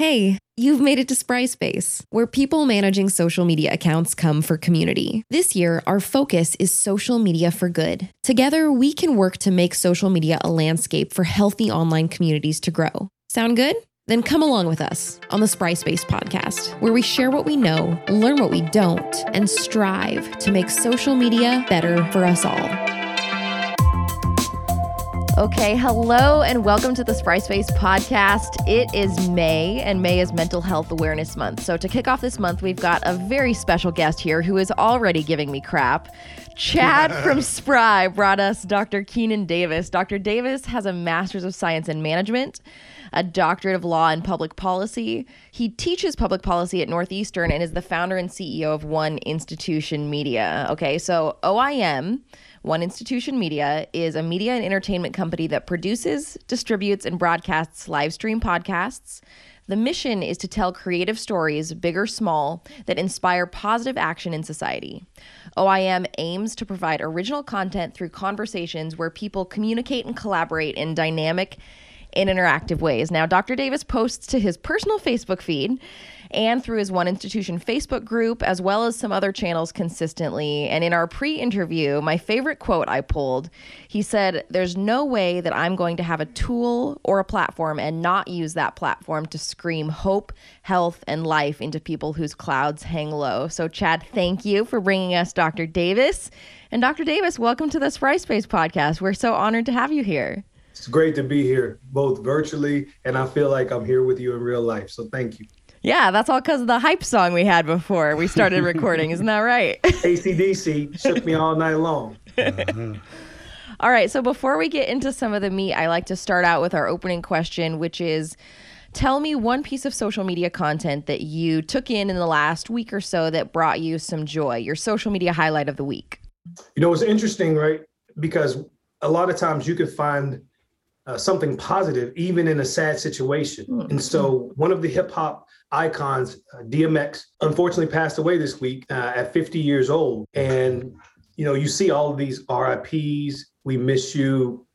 Hey, you've made it to Spry Space, where people managing social media accounts come for community. This year, our focus is social media for good. Together, we can work to make social media a landscape for healthy online communities to grow. Sound good? Then come along with us on the Spry Space podcast, where we share what we know, learn what we don't, and strive to make social media better for us all. Okay, hello and welcome to the Spry Space podcast. It is May, and May is Mental Health Awareness Month. So, to kick off this month, we've got a very special guest here who is already giving me crap. Chad from Spry brought us Dr. Keenan Davis. Dr. Davis has a Master's of Science in Management, a Doctorate of Law in Public Policy. He teaches public policy at Northeastern and is the founder and CEO of One Institution Media. Okay, so OIM one Institution Media is a media and entertainment company that produces, distributes, and broadcasts live stream podcasts. The mission is to tell creative stories, big or small, that inspire positive action in society. OIM aims to provide original content through conversations where people communicate and collaborate in dynamic and interactive ways. Now, Dr. Davis posts to his personal Facebook feed and through his One Institution Facebook group, as well as some other channels consistently. And in our pre interview, my favorite quote I pulled, he said, There's no way that I'm going to have a tool or a platform and not use that platform to scream hope, health, and life into people whose clouds hang low. So, Chad, thank you for bringing us Dr. Davis. And Dr. Davis, welcome to the Spry Space podcast. We're so honored to have you here. It's great to be here, both virtually, and I feel like I'm here with you in real life. So thank you. Yeah, that's all because of the hype song we had before we started recording. Isn't that right? ACDC shook me all night long. Uh-huh. All right. So before we get into some of the meat, I like to start out with our opening question, which is tell me one piece of social media content that you took in in the last week or so that brought you some joy, your social media highlight of the week. You know, it's interesting, right? Because a lot of times you can find uh, something positive even in a sad situation. Mm-hmm. And so one of the hip hop icons, uh, DMX, unfortunately passed away this week uh, at 50 years old. And, you know, you see all of these RIPs, we miss you,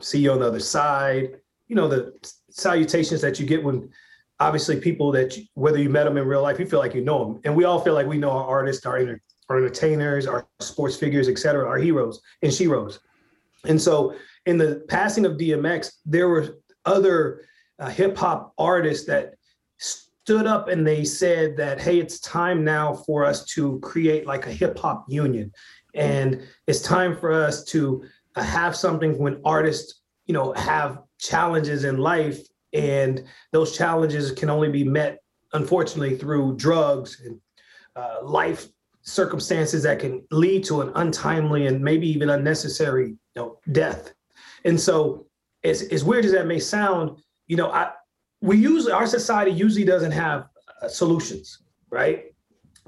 see you on the other side, you know, the salutations that you get when obviously people that, you, whether you met them in real life, you feel like you know them. And we all feel like we know our artists, our, inter- our entertainers, our sports figures, et cetera, our heroes and sheroes. And so in the passing of DMX, there were other uh, hip hop artists that stood up and they said that, hey, it's time now for us to create like a hip hop union. And it's time for us to uh, have something when artists, you know, have challenges in life and those challenges can only be met, unfortunately, through drugs and uh, life circumstances that can lead to an untimely and maybe even unnecessary you know, death. And so, as, as weird as that may sound, you know, I, we usually our society usually doesn't have uh, solutions, right?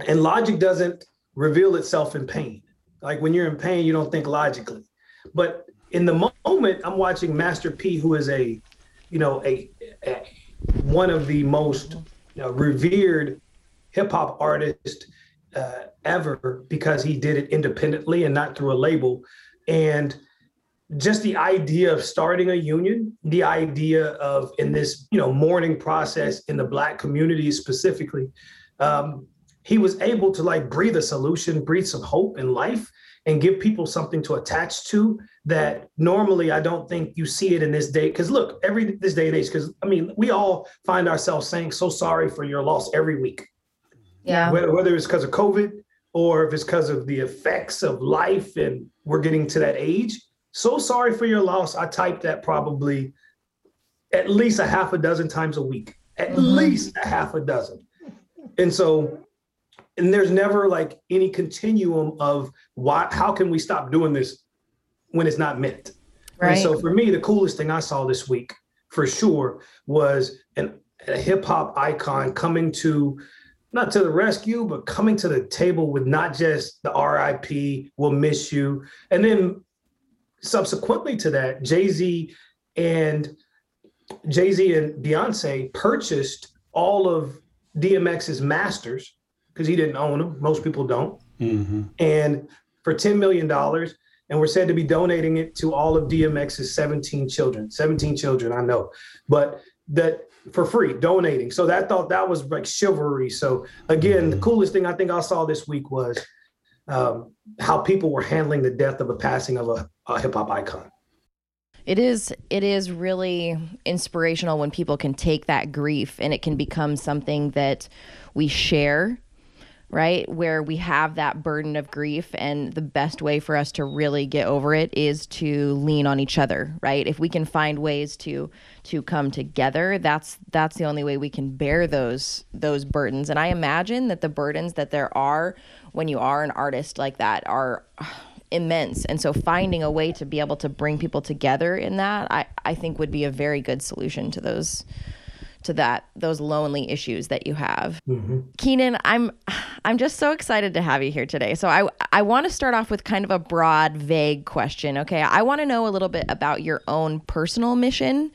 And logic doesn't reveal itself in pain. Like when you're in pain, you don't think logically. But in the moment, I'm watching Master P, who is a, you know, a, a one of the most you know, revered hip hop artists uh, ever because he did it independently and not through a label. And just the idea of starting a union, the idea of in this you know mourning process in the black community specifically, um, he was able to like breathe a solution, breathe some hope in life, and give people something to attach to that normally I don't think you see it in this day. Because look, every this day and age, because I mean we all find ourselves saying so sorry for your loss every week. Yeah. Whether, whether it's because of COVID or if it's because of the effects of life and we're getting to that age so sorry for your loss. I type that probably at least a half a dozen times a week, at mm-hmm. least a half a dozen. And so, and there's never like any continuum of why, how can we stop doing this when it's not meant? Right. And so for me, the coolest thing I saw this week for sure was an, a hip hop icon coming to not to the rescue, but coming to the table with not just the RIP, we'll miss you. And then subsequently to that, Jay Z and Jay Z and Beyonce purchased all of DMX's masters because he didn't own them. Most people don't. Mm-hmm. And for $10 million, and we're said to be donating it to all of DMX's 17 children. 17 children, I know. But that for free donating. So that thought that was like chivalry. So again, the coolest thing I think I saw this week was um, how people were handling the death of a passing of a, a hip hop icon. It is it is really inspirational when people can take that grief and it can become something that we share right? Where we have that burden of grief, and the best way for us to really get over it is to lean on each other, right? If we can find ways to to come together, that's that's the only way we can bear those those burdens. And I imagine that the burdens that there are when you are an artist like that are immense. And so finding a way to be able to bring people together in that, I, I think would be a very good solution to those to that those lonely issues that you have. Mm-hmm. Keenan, I'm I'm just so excited to have you here today. So I I want to start off with kind of a broad, vague question. Okay, I want to know a little bit about your own personal mission,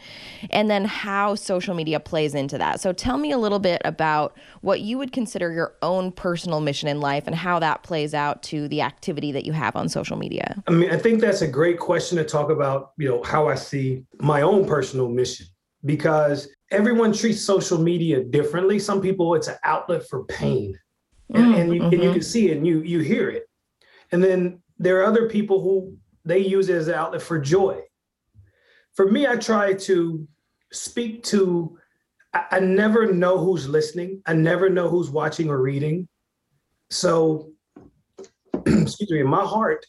and then how social media plays into that. So tell me a little bit about what you would consider your own personal mission in life, and how that plays out to the activity that you have on social media. I mean, I think that's a great question to talk about. You know, how I see my own personal mission because everyone treats social media differently. Some people, it's an outlet for pain, and, mm, and, you, mm-hmm. and you can see it and you you hear it. And then there are other people who they use it as an outlet for joy. For me, I try to speak to. I, I never know who's listening. I never know who's watching or reading. So, excuse me. In my heart,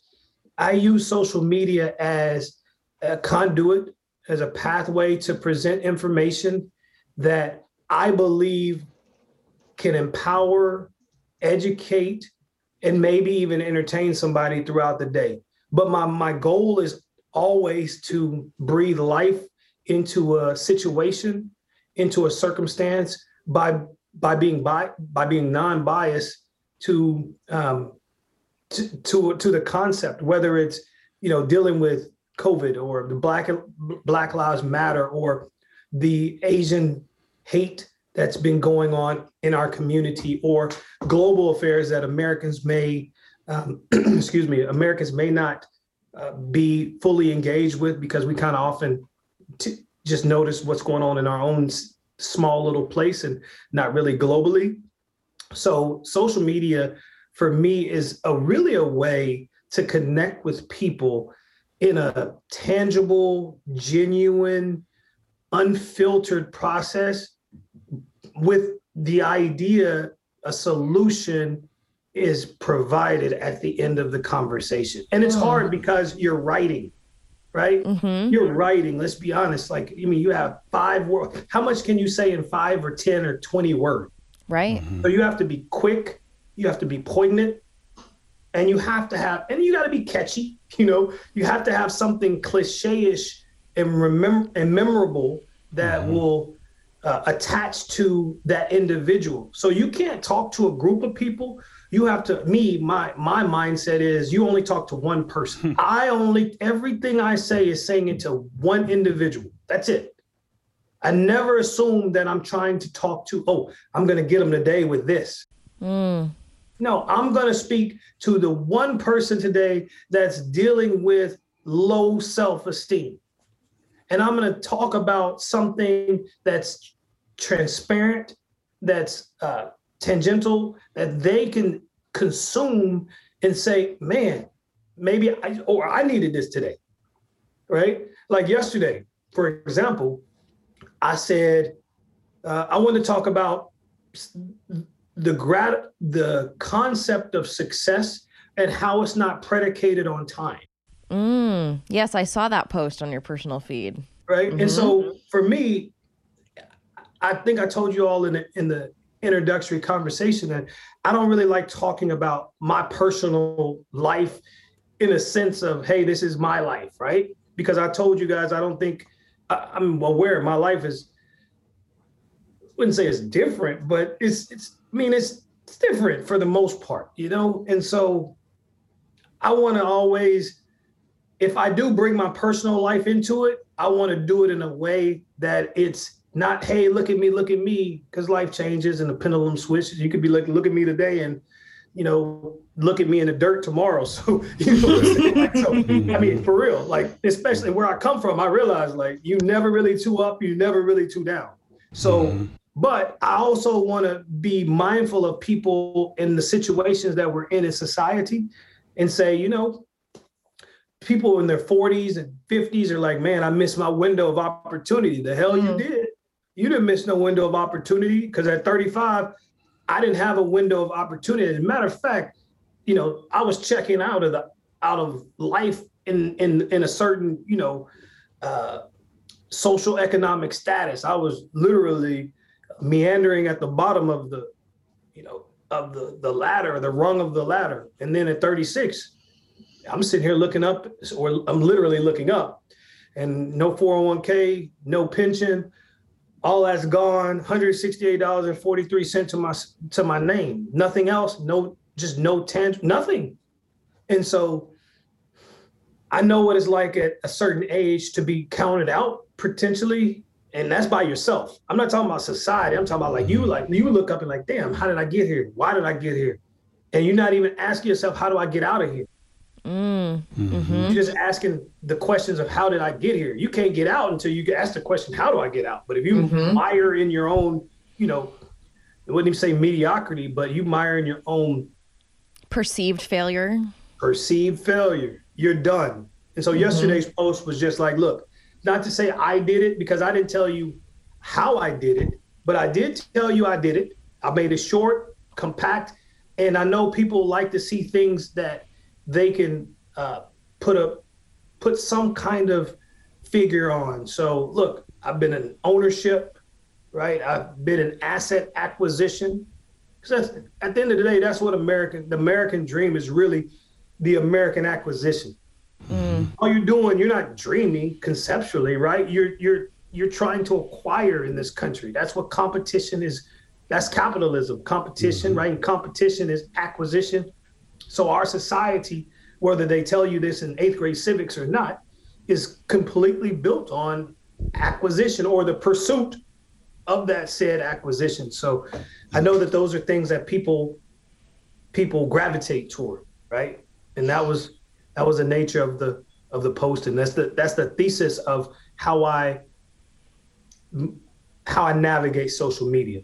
I use social media as a conduit as a pathway to present information that I believe can empower, educate, and maybe even entertain somebody throughout the day. But my, my goal is always to breathe life into a situation, into a circumstance by by being by by being non-biased to um, to, to to the concept, whether it's you know dealing with COVID or the Black Black Lives Matter or the Asian hate that's been going on in our community or global affairs that Americans may, um, excuse me, Americans may not uh, be fully engaged with because we kind of often t- just notice what's going on in our own s- small little place and not really globally. So social media for me is a really a way to connect with people in a tangible, genuine, unfiltered process with the idea a solution is provided at the end of the conversation. And it's hard mm. because you're writing, right? Mm-hmm. You're writing, let's be honest. Like, I mean, you have five words. How much can you say in five or 10 or 20 words? Right. Mm-hmm. So you have to be quick, you have to be poignant, and you have to have, and you got to be catchy. You know, you have to have something cliche-ish and remember and memorable that mm-hmm. will uh, attach to that individual. So you can't talk to a group of people. You have to. Me, my my mindset is you only talk to one person. Hmm. I only everything I say is saying it to one individual. That's it. I never assume that I'm trying to talk to. Oh, I'm going to get them today with this. Mm. No, I'm going to speak to the one person today that's dealing with low self esteem. And I'm going to talk about something that's transparent, that's uh, tangential, that they can consume and say, man, maybe I, or I needed this today. Right? Like yesterday, for example, I said, uh, I want to talk about the grat the concept of success and how it's not predicated on time. Mm, yes, I saw that post on your personal feed. Right, mm-hmm. and so for me, I think I told you all in the in the introductory conversation that I don't really like talking about my personal life in a sense of hey, this is my life, right? Because I told you guys I don't think I, I'm aware my life is wouldn't say it's different, but it's it's I mean, it's it's different for the most part, you know. And so, I want to always, if I do bring my personal life into it, I want to do it in a way that it's not, hey, look at me, look at me, because life changes and the pendulum switches. You could be like, look at me today, and you know, look at me in the dirt tomorrow. So, you know, like, so I mean, for real, like, especially where I come from, I realize like you never really too up, you never really too down So, mm-hmm. but I also want to be mindful of people in the situations that we're in in society and say, you know, people in their 40s and 50s are like, man, I missed my window of opportunity. The hell mm-hmm. you did. You didn't miss no window of opportunity because at 35, I didn't have a window of opportunity. As a matter of fact, you know, I was checking out of the out of life in in in a certain, you know, uh, social economic status. I was literally meandering at the bottom of the, you know, of the the ladder, the rung of the ladder. And then at 36, I'm sitting here looking up, or I'm literally looking up, and no 401k, no pension, all that's gone. $168.43 to my to my name. Nothing else. No, just no tang, nothing. And so I know what it's like at a certain age to be counted out potentially, and that's by yourself. I'm not talking about society. I'm talking about like you mm-hmm. like you look up and like, damn, how did I get here? Why did I get here? And you're not even asking yourself, how do I get out of here? Mm, mm-hmm. You're just asking the questions of how did I get here? You can't get out until you ask the question, how do I get out? But if you mm-hmm. mire in your own, you know, I wouldn't even say mediocrity, but you mire in your own perceived failure. Perceived failure. You're done. And so mm-hmm. yesterday's post was just like, look, not to say I did it because I didn't tell you how I did it, but I did tell you I did it. I made it short, compact, and I know people like to see things that they can uh, put a put some kind of figure on. So look, I've been in ownership, right? I've been in asset acquisition. Because at the end of the day, that's what American the American dream is really the American acquisition. Mm. All you're doing, you're not dreaming conceptually, right? You're you're you're trying to acquire in this country. That's what competition is. That's capitalism, competition, mm-hmm. right? And competition is acquisition. So our society, whether they tell you this in eighth grade civics or not, is completely built on acquisition or the pursuit of that said acquisition. So I know that those are things that people people gravitate toward, right? And that was that was the nature of the of the post, and that's the that's the thesis of how I how I navigate social media.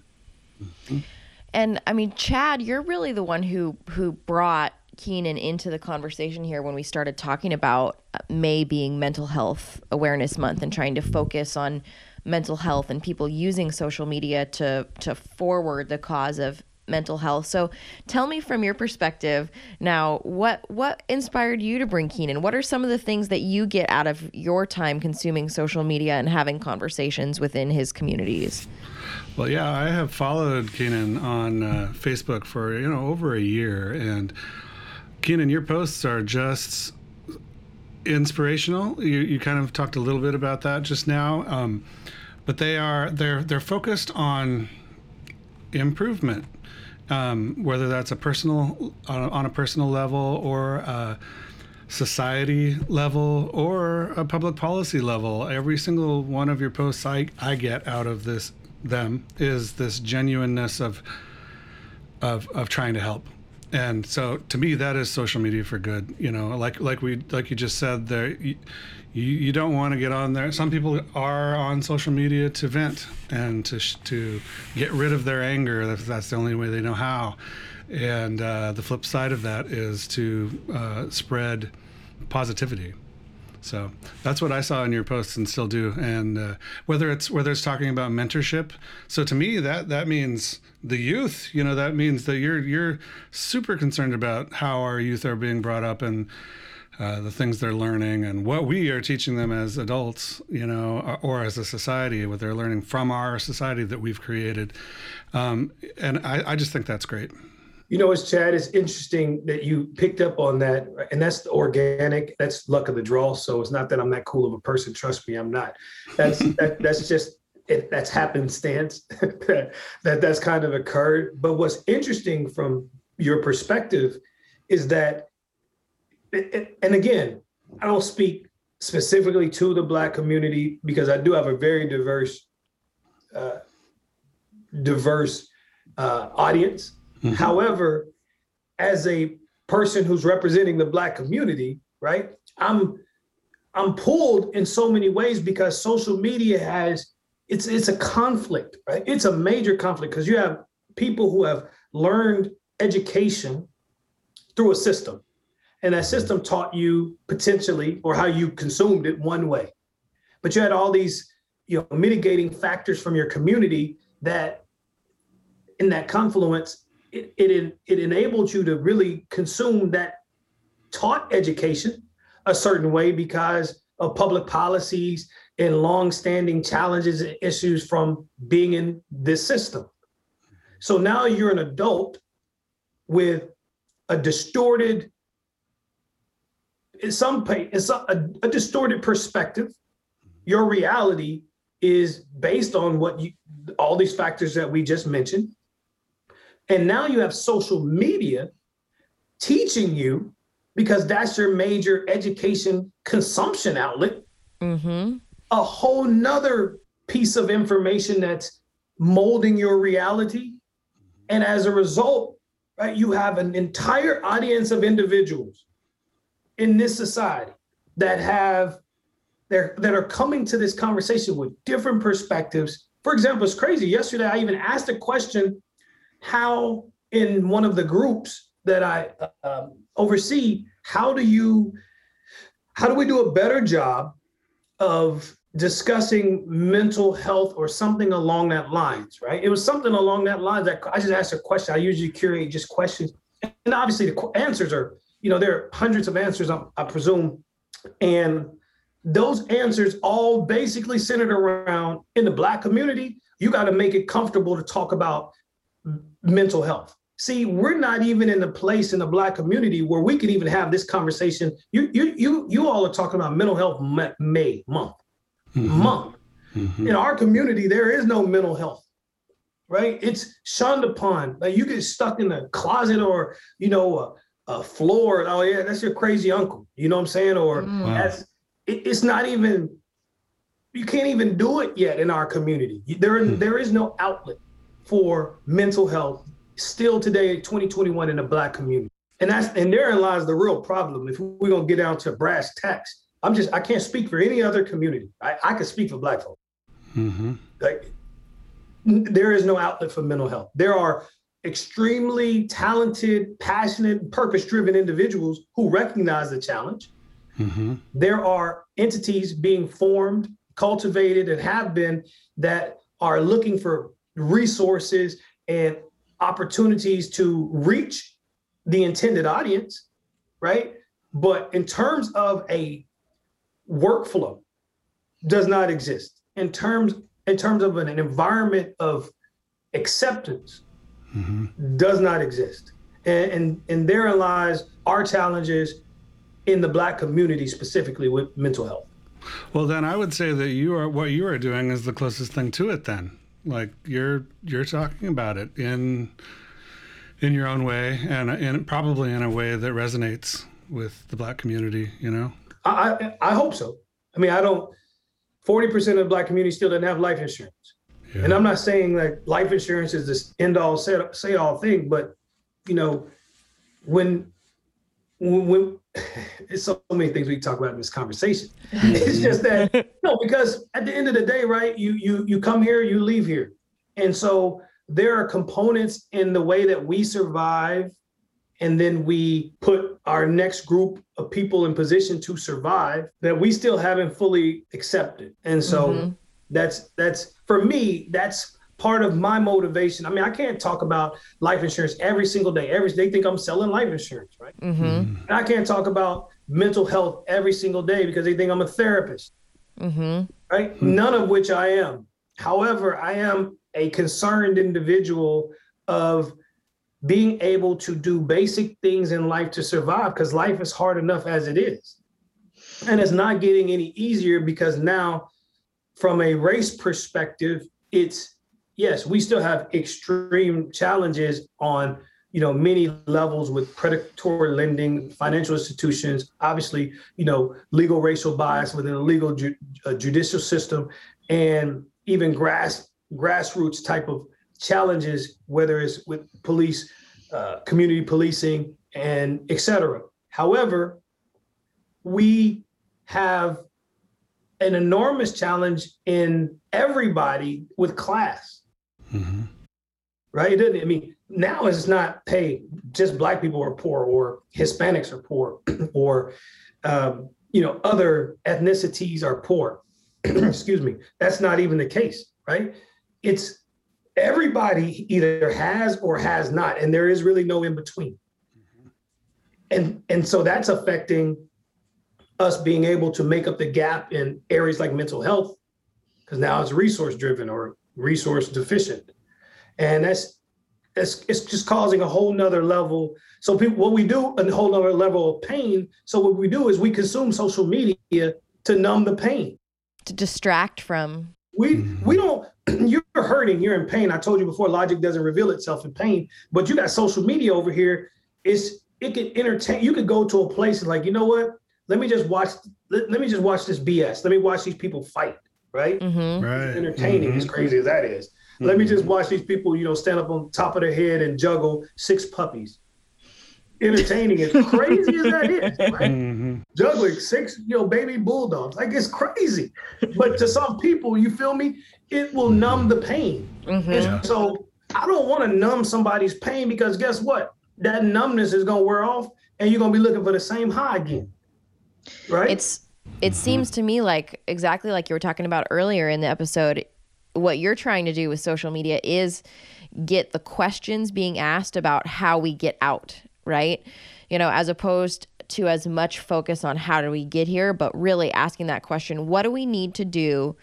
And I mean, Chad, you're really the one who who brought Keenan into the conversation here when we started talking about May being Mental Health Awareness Month and trying to focus on mental health and people using social media to to forward the cause of mental health. So tell me from your perspective now what what inspired you to bring Keenan? What are some of the things that you get out of your time consuming social media and having conversations within his communities? Well, yeah, I have followed Keenan on uh, Facebook for you know over a year, and Keenan, your posts are just inspirational. You, you kind of talked a little bit about that just now, um, but they are they're they're focused on improvement, um, whether that's a personal on a, on a personal level or a society level or a public policy level. Every single one of your posts I, I get out of this them is this genuineness of of of trying to help and so to me that is social media for good you know like like we like you just said there you, you don't want to get on there. Some people are on social media to vent and to to get rid of their anger if that's the only way they know how. And uh, the flip side of that is to uh, spread positivity so that's what I saw in your posts and still do. And uh, whether it's whether it's talking about mentorship, so to me that that means the youth. You know, that means that you're you're super concerned about how our youth are being brought up and. Uh, the things they're learning and what we are teaching them as adults, you know, or, or as a society, what they're learning from our society that we've created. Um, and I, I just think that's great. You know, as Chad, it's interesting that you picked up on that, and that's organic. That's luck of the draw. So it's not that I'm that cool of a person. Trust me, I'm not. That's that, that's just it, that's happenstance that, that that's kind of occurred. But what's interesting from your perspective is that, and again, I don't speak specifically to the Black community because I do have a very diverse, uh, diverse uh, audience Mm-hmm. However, as a person who's representing the black community, right? I'm I'm pulled in so many ways because social media has it's it's a conflict, right? It's a major conflict because you have people who have learned education through a system, and that system taught you potentially or how you consumed it one way, but you had all these you know mitigating factors from your community that in that confluence it, it it enabled you to really consume that taught education a certain way because of public policies and long-standing challenges and issues from being in this system. So now you're an adult with a distorted, in some it's a, a distorted perspective. Your reality is based on what you, all these factors that we just mentioned. And now you have social media teaching you because that's your major education consumption outlet. Mm-hmm. A whole nother piece of information that's molding your reality. And as a result, right, you have an entire audience of individuals in this society that have they're, that are coming to this conversation with different perspectives. For example, it's crazy. Yesterday, I even asked a question how in one of the groups that I um, oversee, how do you, how do we do a better job of discussing mental health or something along that lines, right? It was something along that lines that I just asked a question. I usually curate just questions, and obviously the answers are, you know, there are hundreds of answers, I, I presume, and those answers all basically centered around in the Black community. You got to make it comfortable to talk about mental health. See, we're not even in a place in the Black community where we can even have this conversation. You, you, you, you all are talking about mental health May month, mm-hmm. month. Mm-hmm. In our community, there is no mental health, right? It's shunned upon. Like you get stuck in a closet or you know a, a floor. Oh yeah, that's your crazy uncle. You know what I'm saying? Or mm. wow. that's it, it's not even. You can't even do it yet in our community. There, mm. there is no outlet for mental health still today, 2021 in the black community. And that's and therein lies the real problem. If we're gonna get down to brass tacks, I'm just I can't speak for any other community. I, I can speak for black folks. Mm-hmm. Like there is no outlet for mental health. There are extremely talented, passionate, purpose-driven individuals who recognize the challenge. Mm-hmm. There are entities being formed, cultivated, and have been that are looking for resources and opportunities to reach the intended audience, right? But in terms of a workflow, does not exist. In terms in terms of an, an environment of acceptance, mm-hmm. does not exist. And, and and therein lies our challenges in the black community specifically with mental health. Well, then I would say that you are what you are doing is the closest thing to it. Then like you're you're talking about it in in your own way and and probably in a way that resonates with the black community you know? I i, hope so. I mean i don't 40% of the black community still doesn't have life insurance. Yeah. and i'm not saying that life insurance is this end all say, say all thing but you know when, when it's so many things we can talk about in this conversation. it's just that no, because at the end of the day, right? You you you come here, you leave here, and so there are components in the way that we survive, and then we put our next group of people in position to survive that we still haven't fully accepted, and so mm-hmm. that's that's for me that's part of my motivation. I mean, I can't talk about life insurance every single day. Every they think I'm selling life insurance, right? Mm-hmm. And I can't talk about mental health every single day because they think I'm a therapist, mm-hmm. right? Mm-hmm. None of which I am. However, I am a concerned individual of being able to do basic things in life to survive because life is hard enough as it is. And it's not getting any easier because now, from a race perspective, it's yes, we still have extreme challenges on you know many levels with predatory lending, financial institutions, obviously you know legal racial bias within the legal ju- judicial system, and even grass grassroots type of challenges, whether it's with police, uh, community policing, and et cetera. However, we have an enormous challenge in everybody with class. Mm-hmm. Right? It doesn't, I mean, now it's not, hey, just black people are poor or Hispanics are poor or, um, you know, other ethnicities are poor. Excuse me. That's not even the case, right? It's everybody either has or has not, and there is really no in between. And and so that's affecting us being able to make up the gap in areas like mental health, because now it's resource driven or resource deficient. And that's it's, it's just causing a whole nother level. So people, what we do, a whole nother level of pain. So what we do is we consume social media to numb the pain, to distract from. We mm-hmm. we don't. You're hurting. You're in pain. I told you before. Logic doesn't reveal itself in pain, but you got social media over here. It's it can entertain. You could go to a place and like, you know what? Let me just watch. Let, let me just watch this BS. Let me watch these people fight. Right. Mm-hmm. Right. Entertaining, mm-hmm. as crazy as that is. Let me just watch these people, you know, stand up on top of their head and juggle six puppies. Entertaining as crazy as that is, right? Mm-hmm. Juggling six, you know, baby bulldogs. Like it's crazy. But to some people, you feel me? It will numb the pain. Mm-hmm. And so I don't want to numb somebody's pain because guess what? That numbness is gonna wear off and you're gonna be looking for the same high again. Right? It's it mm-hmm. seems to me like exactly like you were talking about earlier in the episode what you're trying to do with social media is get the questions being asked about how we get out, right? You know, as opposed to as much focus on how do we get here, but really asking that question what do we need to do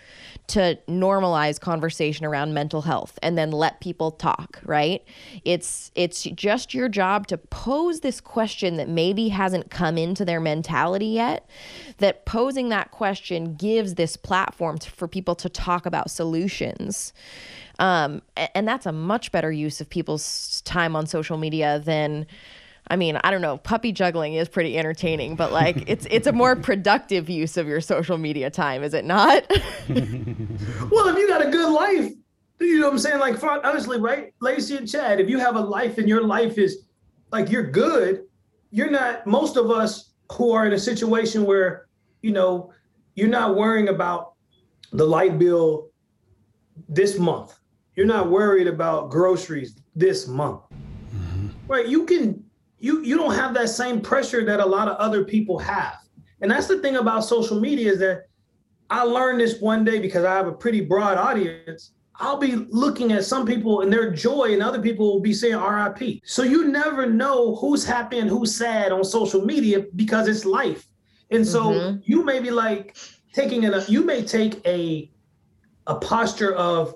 to normalize conversation around mental health and then let people talk, right? It's it's just your job to pose this question that maybe hasn't come into their mentality yet. That posing that question gives this platform to, for people to talk about solutions. Um, and that's a much better use of people's time on social media than I mean, I don't know, puppy juggling is pretty entertaining, but like it's it's a more productive use of your social media time, is it not? well, if you got a good life, you know what I'm saying? Like honestly, right? Lacey and Chad, if you have a life and your life is like you're good, you're not most of us who are in a situation where, you know, you're not worrying about the light bill this month. You're not worried about groceries this month. Mm-hmm. Right? You can you you don't have that same pressure that a lot of other people have. And that's the thing about social media is that I learned this one day because I have a pretty broad audience. I'll be looking at some people and their joy, and other people will be saying RIP. So you never know who's happy and who's sad on social media because it's life. And so mm-hmm. you may be like taking it, you may take a a posture of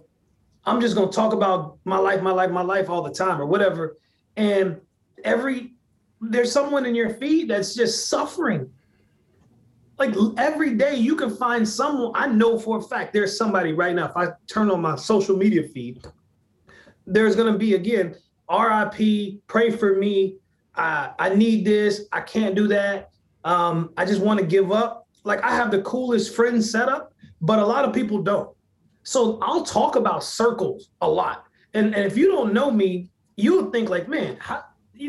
I'm just gonna talk about my life, my life, my life all the time, or whatever. And every there's someone in your feed that's just suffering. Like every day, you can find someone. I know for a fact there's somebody right now. If I turn on my social media feed, there's gonna be again RIP. Pray for me. I I need this. I can't do that. Um, I just want to give up. Like I have the coolest friend setup, but a lot of people don't. So I'll talk about circles a lot. And, and if you don't know me, you'll think like, man, how,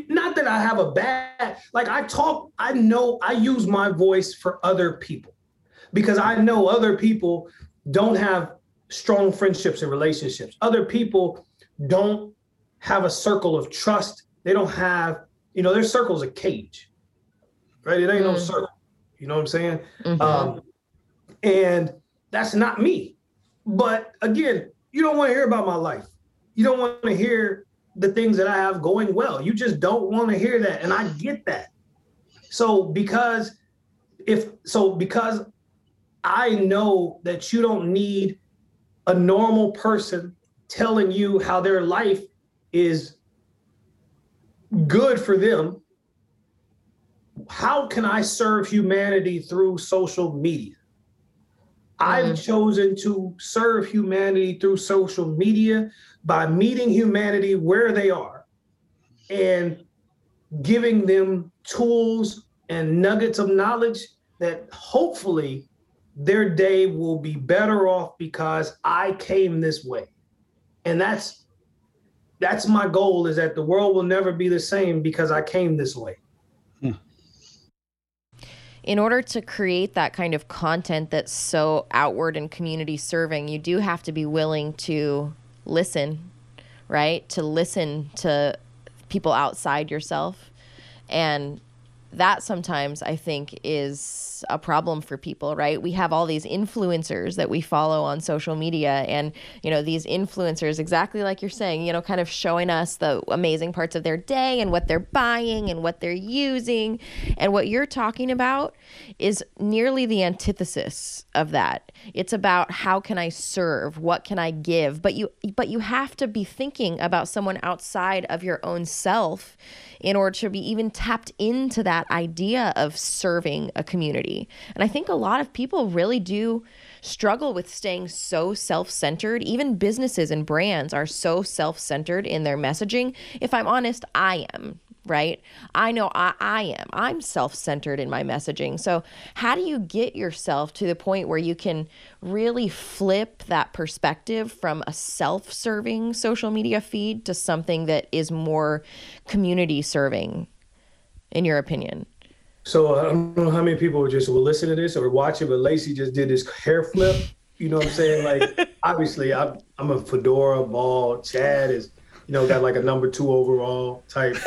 not that I have a bad like I talk I know I use my voice for other people because I know other people don't have strong friendships and relationships. Other people don't have a circle of trust. They don't have, you know, their circle's a cage, right? It ain't mm. no circle. You know what I'm saying? Mm-hmm. Um, and that's not me. But again, you don't want to hear about my life. You don't want to hear the things that I have going well. You just don't want to hear that. And I get that. So because if so because I know that you don't need a normal person telling you how their life is good for them. How can I serve humanity through social media? I've mm-hmm. chosen to serve humanity through social media by meeting humanity where they are and giving them tools and nuggets of knowledge that hopefully their day will be better off because I came this way. And that's that's my goal is that the world will never be the same because I came this way. in order to create that kind of content that's so outward and community serving, you do have to be willing to listen, right? To listen to people outside yourself. And that sometimes I think is a problem for people, right? We have all these influencers that we follow on social media and, you know, these influencers exactly like you're saying, you know, kind of showing us the amazing parts of their day and what they're buying and what they're using. And what you're talking about is nearly the antithesis of that. It's about how can I serve? What can I give? But you but you have to be thinking about someone outside of your own self in order to be even tapped into that idea of serving a community. And I think a lot of people really do struggle with staying so self centered. Even businesses and brands are so self centered in their messaging. If I'm honest, I am right? I know I, I am. I'm self centered in my messaging. So, how do you get yourself to the point where you can really flip that perspective from a self serving social media feed to something that is more community serving, in your opinion? So, uh, I don't know how many people just will listen to this or watch it, but Lacey just did this hair flip. You know what I'm saying? Like, obviously, I'm, I'm a fedora ball. Chad is you know, got like a number two overall type.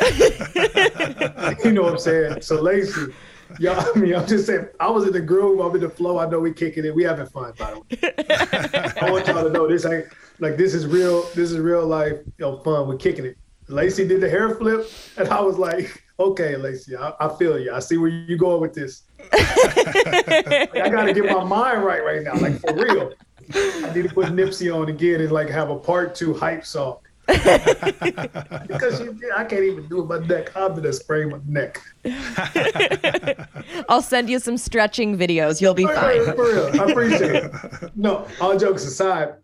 you know what I'm saying? So Lacey, y'all, I mean, I'm just saying, I was in the groove, I'm in the flow. I know we kicking it. We having fun, by the way. I want y'all to know this ain't like this is real, this is real life, you know, fun. We're kicking it. Lacey did the hair flip, and I was like, okay, Lacey, I, I feel you. I see where you going with this. like, I gotta get my mind right right now, like for real. I need to put Nipsey on again and like have a part two hype song. because she, I can't even do my neck. I'm gonna sprain my neck. I'll send you some stretching videos. You'll be fine. For real, I appreciate it. No, all jokes aside,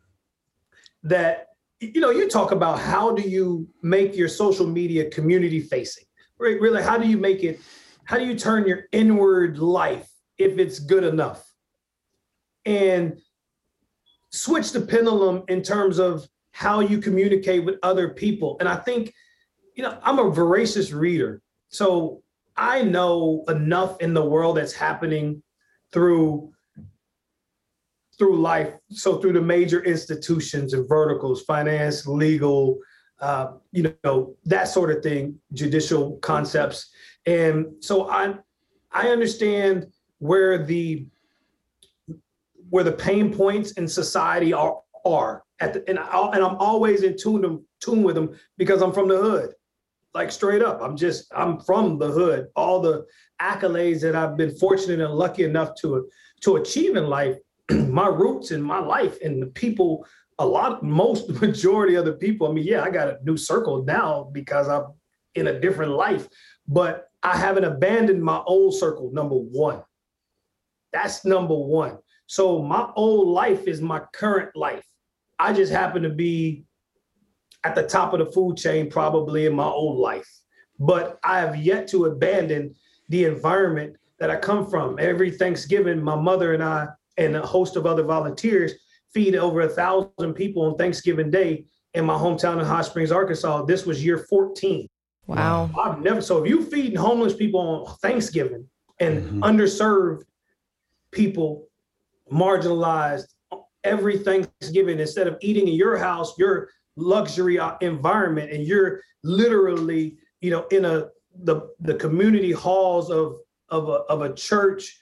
that you know, you talk about how do you make your social media community facing? Right, really, how do you make it? How do you turn your inward life if it's good enough? And switch the pendulum in terms of how you communicate with other people. And I think, you know, I'm a voracious reader. So I know enough in the world that's happening through through life. So through the major institutions and verticals, finance, legal, uh, you know, that sort of thing, judicial concepts. And so I I understand where the where the pain points in society are are at the, and, I, and I'm always in tune, tune with them because I'm from the hood. Like straight up, I'm just I'm from the hood. All the accolades that I've been fortunate and lucky enough to to achieve in life, my roots in my life and the people, a lot, most majority of the people. I mean, yeah, I got a new circle now because I'm in a different life, but I haven't abandoned my old circle. Number one, that's number one. So my old life is my current life. I just happen to be at the top of the food chain probably in my old life. But I have yet to abandon the environment that I come from. Every Thanksgiving, my mother and I and a host of other volunteers feed over a thousand people on Thanksgiving Day in my hometown in Hot Springs, Arkansas. This was year 14. Wow. I've never so if you feeding homeless people on Thanksgiving and mm-hmm. underserved people, marginalized, every Thanksgiving instead of eating in your house, your luxury uh, environment, and you're literally, you know, in a the the community halls of of a of a church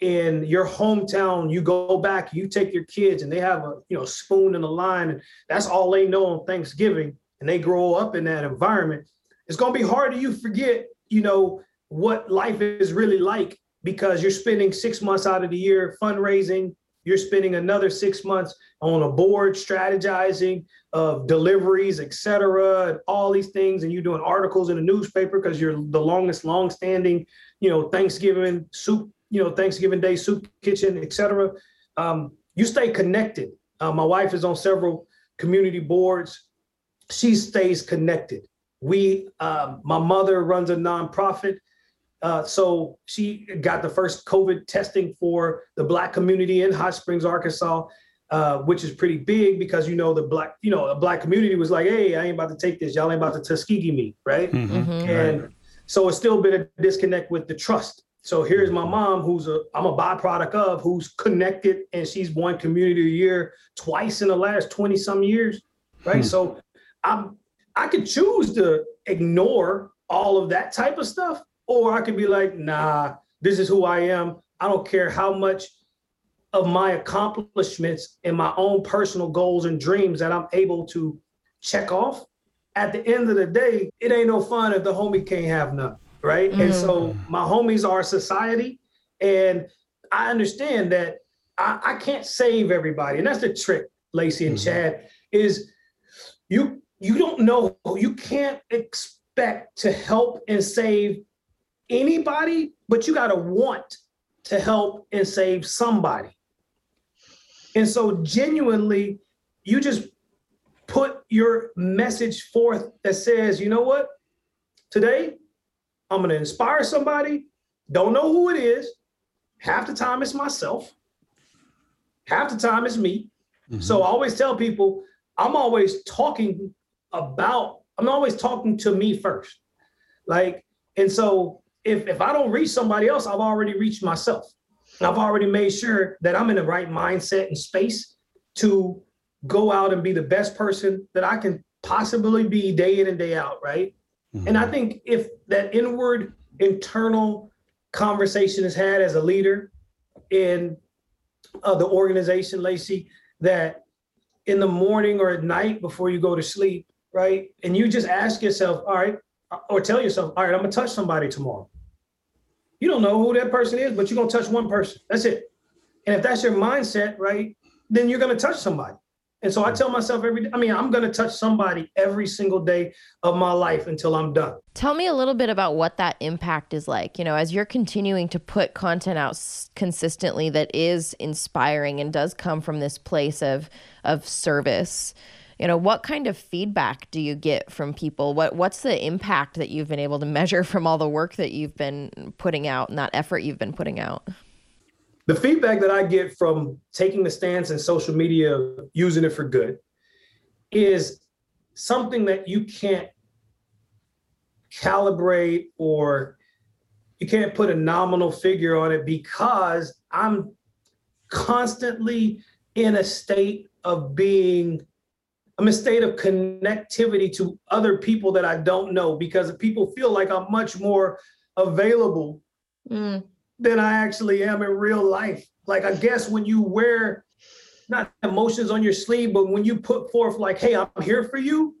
in your hometown. You go back, you take your kids, and they have a you know spoon and a line, and that's all they know on Thanksgiving, and they grow up in that environment. It's gonna be hard to you forget, you know, what life is really like because you're spending six months out of the year fundraising you're spending another six months on a board strategizing of deliveries, et cetera, and all these things. And you're doing articles in the newspaper because you're the longest, long-standing, you know, Thanksgiving soup, you know, Thanksgiving Day soup kitchen, et cetera. Um, you stay connected. Uh, my wife is on several community boards. She stays connected. We, um, my mother runs a nonprofit uh, so she got the first COVID testing for the Black community in Hot Springs, Arkansas, uh, which is pretty big because you know the Black, you know, a Black community was like, "Hey, I ain't about to take this. Y'all ain't about to Tuskegee me, right?" Mm-hmm. mm-hmm. And right. so it's still been a disconnect with the trust. So here's my mom, who's a I'm a byproduct of, who's connected, and she's won community of the year twice in the last 20 some years, right? Hmm. So I'm I could choose to ignore all of that type of stuff, or I could be like, nah, this is who I am. I don't care how much of my accomplishments and my own personal goals and dreams that I'm able to check off. At the end of the day, it ain't no fun if the homie can't have none right? Mm-hmm. And so mm-hmm. my homies are society, and I understand that I, I, can't save everybody, and that's the trick, Lacey and mm-hmm. Chad, is you you don't know you can't expect to help and save anybody, but you got to want to help and save somebody. And so genuinely, you just put your message forth that says, you know what? Today, I'm going to inspire somebody. Don't know who it is. Half the time it's myself. Half the time it's me. Mm-hmm. So I always tell people I'm always talking about, I'm always talking to me first. Like, and so if if I don't reach somebody else, I've already reached myself. I've already made sure that I'm in the right mindset and space to go out and be the best person that I can possibly be day in and day out, right? Mm-hmm. And I think if that inward internal conversation is had as a leader in uh, the organization, Lacey, that in the morning or at night before you go to sleep, right? And you just ask yourself, all right, or tell yourself, all right, I'm gonna touch somebody tomorrow. You don't know who that person is, but you're gonna touch one person. That's it. And if that's your mindset, right, then you're gonna touch somebody. And so I tell myself every day, I mean, I'm going to touch somebody every single day of my life until I'm done. Tell me a little bit about what that impact is like. You know, as you're continuing to put content out consistently that is inspiring and does come from this place of of service. You know, what kind of feedback do you get from people? What what's the impact that you've been able to measure from all the work that you've been putting out and that effort you've been putting out? the feedback that I get from taking the stance in social media, using it for good, is something that you can't calibrate or you can't put a nominal figure on it because I'm constantly in a state of being I'm in a state of connectivity to other people that I don't know because people feel like I'm much more available mm than I actually am in real life. Like I guess when you wear not emotions on your sleeve, but when you put forth like, "Hey, I'm here for you."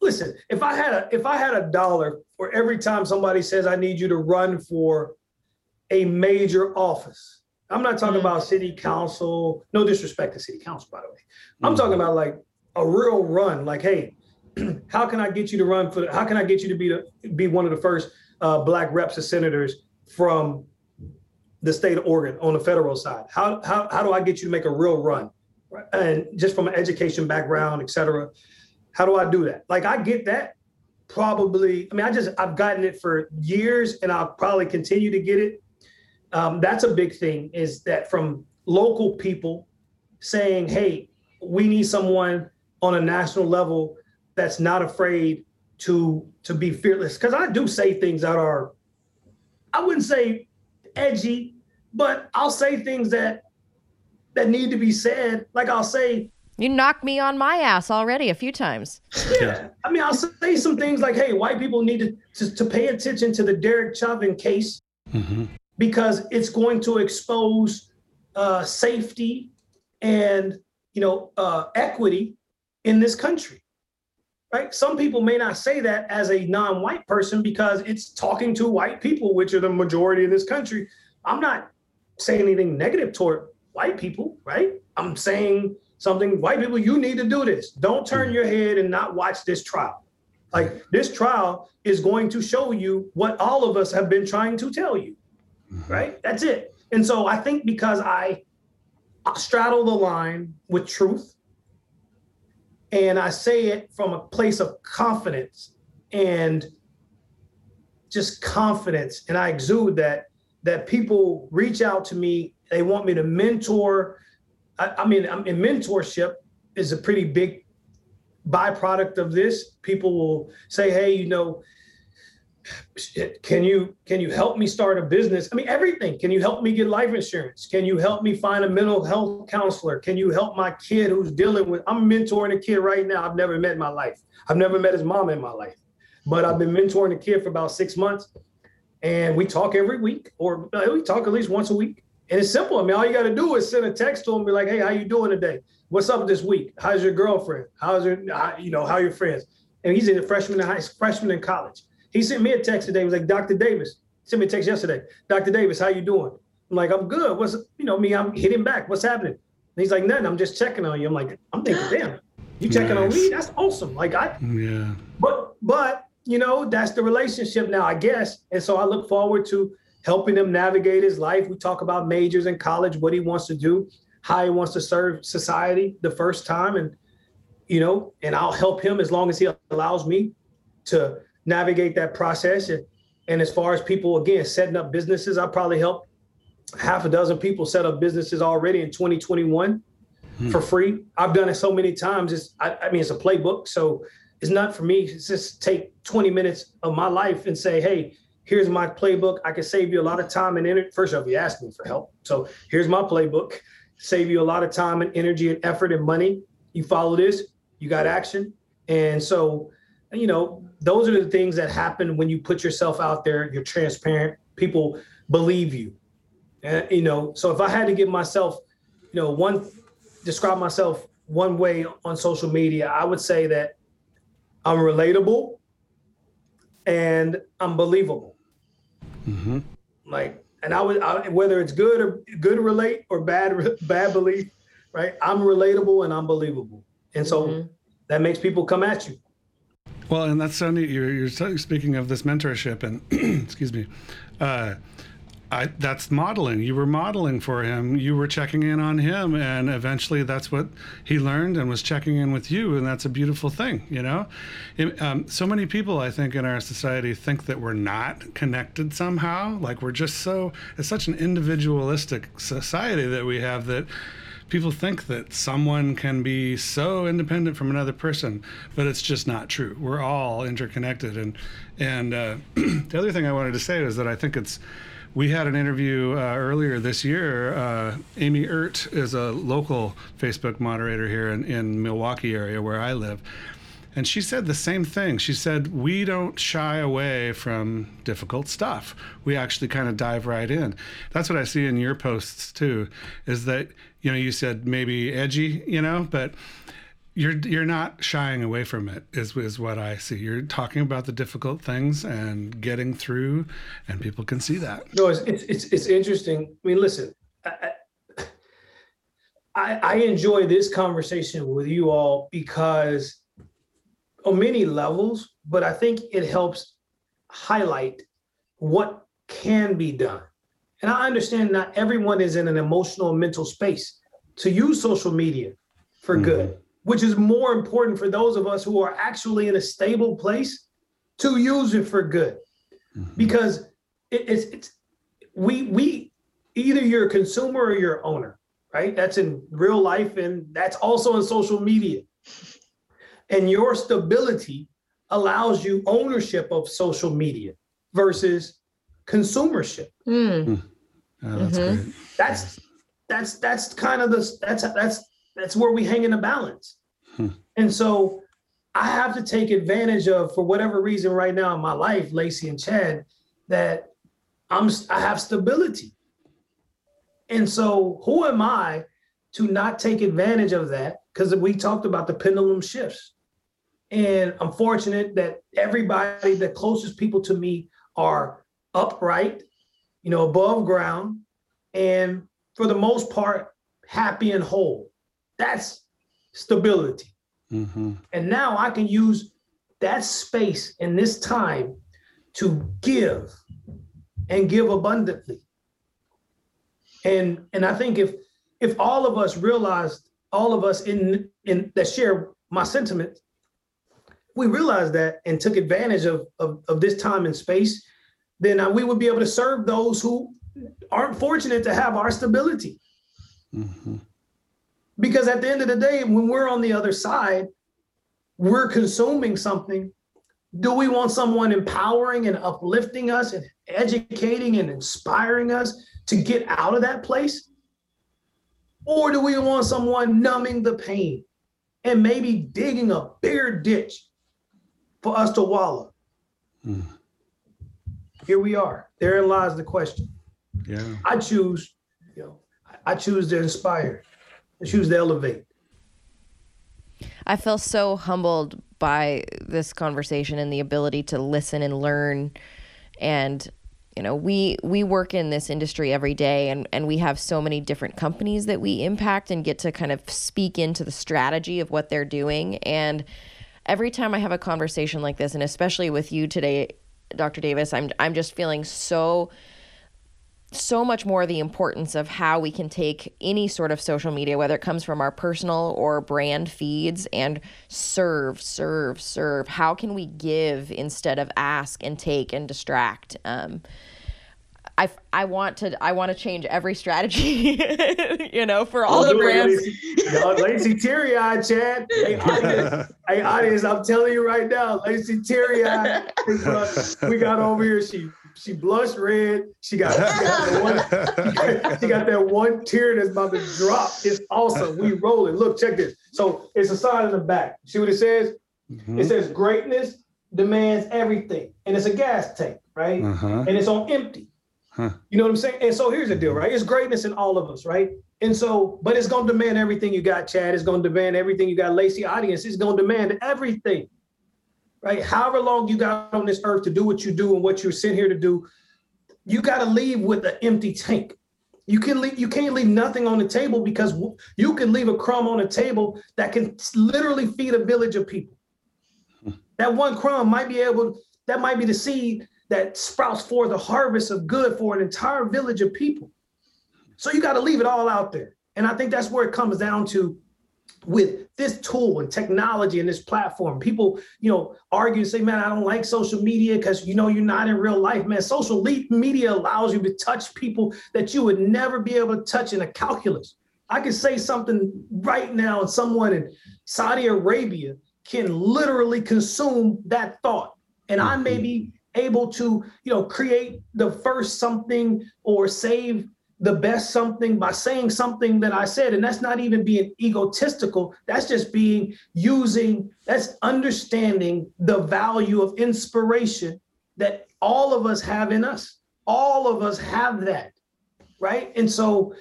Listen, if I had a if I had a dollar for every time somebody says I need you to run for a major office. I'm not talking mm. about city council. No disrespect to city council, by the way. I'm mm. talking about like a real run. Like, hey, how can I get you to run for? How can I get you to be the, be one of the first uh, black reps and senators from the state of Oregon on the federal side? How, how, how do I get you to make a real run? And just from an education background, et cetera, how do I do that? Like I get that probably, I mean, I just, I've gotten it for years and I'll probably continue to get it. Um, that's a big thing is that from local people saying, hey, we need someone on a national level that's not afraid to to be fearless. Because I do say things that are I wouldn't say edgy, but I'll say things that that need to be said. Like I'll say, you knocked me on my ass already a few times. Yeah. I mean, I'll say some things like, hey, white people need to, to, to pay attention to the Derek Chauvin case mm-hmm. because it's going to expose uh, safety and, you know, uh, equity in this country right? Some people may not say that as a non-white person because it's talking to white people, which are the majority in this country. I'm not saying anything negative toward white people, right? I'm saying something, white people, you need to do this. Don't turn your head and not watch this trial. Like this trial is going to show you what all of us have been trying to tell you, right? That's it. And so I think because I straddle the line with truth, and I say it from a place of confidence and just confidence. And I exude that that people reach out to me. They want me to mentor. I, I mean, I mean, mentorship is a pretty big byproduct of this. People will say, "Hey, you know, can you can you help me start a business? I mean everything. Can you help me get life insurance? Can you help me find a mental health counselor? Can you help my kid who's dealing with i'm mentoring a kid right now i've never met in my life. I've never met his mom in my life but i've been mentoring a kid for about six months and we talk every week or uh, we talk at least once a week. And it's simple. I mean all you got to do is send a text to him be like hey how you doing today? What's up this week? How's your girlfriend? How's your you know how your friends? And he's a freshman in high freshman in college he sent me a text today. He was like, Dr. Davis, sent me a text yesterday. Dr. Davis, how you doing? I'm like, I'm good. What's you know me? I'm hitting back. What's happening? And he's like, nothing. I'm just checking on you. I'm like, I'm thinking, damn, you checking nice. on me? That's awesome. Like I, mm, yeah. But but you know that's the relationship now, I guess. And so I look forward to helping him navigate his life. We talk about majors in college, what he wants to do, how he wants to serve society the first time, and you know, and I'll help him as long as he allows me to navigate that process. And, and as far as people, again, setting up businesses, I probably helped half a dozen people set up businesses already in 2021 hmm. for free. I've done it so many times. It's, I, I, mean, it's a playbook. So it's not for me. It's just take 20 minutes of my life and say, hey, here's my playbook. I can save you a lot of time and energy. First off, you asked me for help. So here's my playbook. Save you a lot of time and energy and effort and money. You follow this, you got action. And so, you know, those are the things that happen when you put yourself out there you're transparent people believe you. And you know so if i had to give myself you know one describe myself one way on social media i would say that i'm relatable and i'm believable. Mm-hmm. like and i would I, whether it's good or good relate or bad bad belief right? I'm relatable and i'm believable. And so mm-hmm. that makes people come at you well, and that's so neat. You're, you're speaking of this mentorship, and excuse me, uh, I, that's modeling. You were modeling for him. You were checking in on him, and eventually, that's what he learned and was checking in with you, and that's a beautiful thing. You know, it, um, so many people I think in our society think that we're not connected somehow. Like we're just so. It's such an individualistic society that we have that people think that someone can be so independent from another person, but it's just not true. We're all interconnected. And and uh, the other thing I wanted to say is that I think it's. We had an interview uh, earlier this year. Uh, Amy Ert is a local Facebook moderator here in, in Milwaukee area where I live. And she said the same thing. She said, We don't shy away from difficult stuff. We actually kind of dive right in. That's what I see in your posts too, is that you know, you said maybe edgy, you know, but you're you're not shying away from it is is what I see. You're talking about the difficult things and getting through, and people can see that. No, it's it's it's, it's interesting. I mean, listen, I, I, I enjoy this conversation with you all because on many levels, but I think it helps highlight what can be done. And I understand not everyone is in an emotional and mental space to use social media for mm-hmm. good, which is more important for those of us who are actually in a stable place to use it for good. Mm-hmm. Because it, it's it's we we either you're a consumer or you're an owner, right? That's in real life and that's also in social media. And your stability allows you ownership of social media versus consumership. Mm. Oh, that's mm-hmm. great. That's that's that's kind of the that's that's that's where we hang in the balance. Hmm. And so I have to take advantage of, for whatever reason, right now in my life, Lacey and Chad, that I'm I have stability. And so who am I to not take advantage of that? Because we talked about the pendulum shifts. And I'm fortunate that everybody, the closest people to me are upright you know, above ground, and for the most part, happy and whole. That's stability. Mm-hmm. And now I can use that space in this time to give and give abundantly. And and I think if if all of us realized, all of us in in that share my sentiment, we realized that and took advantage of, of, of this time and space then uh, we would be able to serve those who aren't fortunate to have our stability. Mm-hmm. Because at the end of the day, when we're on the other side, we're consuming something Do we want someone empowering and uplifting us and educating and inspiring us to get out of that place? Or do we want someone numbing the pain and maybe digging a bigger ditch for us to wallow? Mm. Here we are. Therein lies the question. Yeah. I choose, you know, I choose to inspire. I choose to elevate. I feel so humbled by this conversation and the ability to listen and learn and you know we we work in this industry every day and and we have so many different companies that we impact and get to kind of speak into the strategy of what they're doing and every time I have a conversation like this and especially with you today Dr. Davis I'm I'm just feeling so so much more the importance of how we can take any sort of social media, whether it comes from our personal or brand feeds, and serve, serve, serve. How can we give instead of ask and take and distract? Um, I, I want to I want to change every strategy, you know, for all the brands. Lacey, Lacey teary eyed, Chad. Hey audience, hey audience, I'm telling you right now, Lacey teary eyed. we got over here. She she blushed red. She got, she got, one, she got that one tear that's about to drop. It's awesome. We rolling. Look, check this. So it's a sign in the back. See what it says? Mm-hmm. It says greatness demands everything, and it's a gas tank, right? Uh-huh. And it's on empty. Huh. You know what I'm saying? And so here's the deal, right? It's greatness in all of us, right? And so, but it's gonna demand everything you got, Chad. It's gonna demand everything you got, Lacey. Audience, it's gonna demand everything right? However long you got on this earth to do what you do and what you're sent here to do, you got to leave with an empty tank. You can leave, you can't leave nothing on the table because you can leave a crumb on the table that can literally feed a village of people. That one crumb might be able, that might be the seed that sprouts forth a harvest of good for an entire village of people. So you got to leave it all out there. And I think that's where it comes down to with this tool and technology and this platform people you know argue and say man i don't like social media because you know you're not in real life man social media allows you to touch people that you would never be able to touch in a calculus i can say something right now and someone in saudi arabia can literally consume that thought and i may mm-hmm. be able to you know create the first something or save the best something by saying something that I said. And that's not even being egotistical. That's just being using, that's understanding the value of inspiration that all of us have in us. All of us have that. Right. And so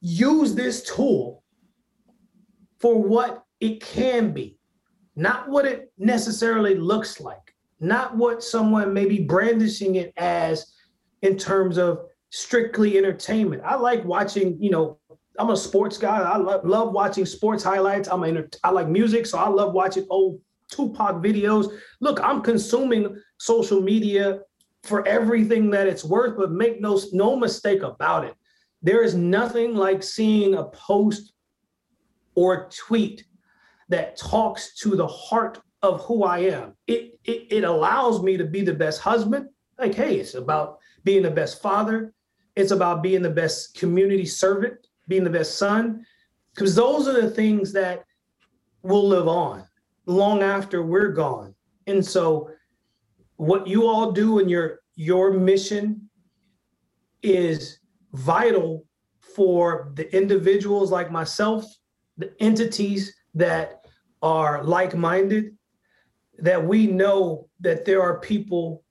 use this tool for what it can be, not what it necessarily looks like, not what someone may be brandishing it as in terms of strictly entertainment. I like watching, you know, I'm a sports guy. I love, love watching sports highlights. I'm a, I like music, so I love watching old Tupac videos. Look, I'm consuming social media for everything that it's worth, but make no no mistake about it. There is nothing like seeing a post or a tweet that talks to the heart of who I am. It, it it allows me to be the best husband. Like, hey, it's about being the best father. It's about being the best community servant, being the best son, because those are the things that will live on long after we're gone. And so, what you all do in your your mission is vital for the individuals like myself, the entities that are like-minded, that we know that there are people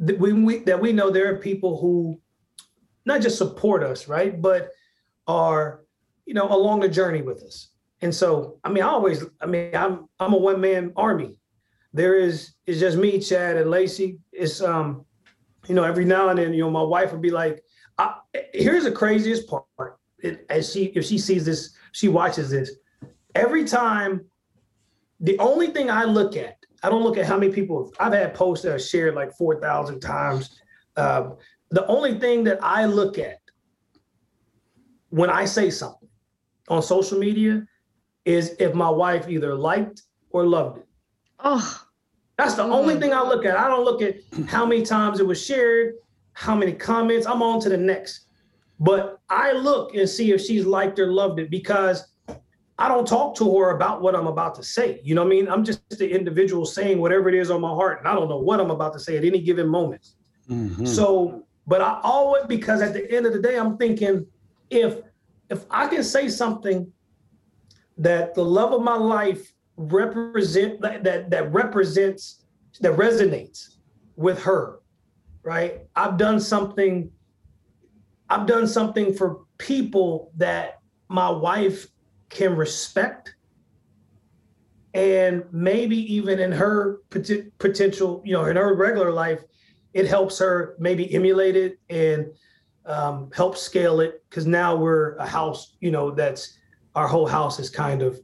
that we, we that we know there are people who not just support us, right, but are you know along the journey with us. And so, I mean, I always, I mean, I'm I'm a one man army. There is it's just me, Chad, and Lacey. It's um, you know, every now and then, you know, my wife would be like, I, "Here's the craziest part." It, as she, if she sees this, she watches this. Every time, the only thing I look at I don't look at how many people I've had posts that are shared like 4,000 times. Uh, the only thing that I look at when I say something on social media is if my wife either liked or loved it. Oh, that's the only thing I look at. I don't look at how many times it was shared, how many comments. I'm on to the next. But I look and see if she's liked or loved it because I don't talk to her about what I'm about to say. You know what I mean? I'm just the individual saying whatever it is on my heart, and I don't know what I'm about to say at any given moment. Mm-hmm. So, but I always because at the end of the day, I'm thinking if if I can say something that the love of my life represent that that, that represents that resonates with her, right? I've done something. I've done something for people that my wife can respect and maybe even in her potential you know in her regular life it helps her maybe emulate it and um, help scale it because now we're a house you know that's our whole house is kind of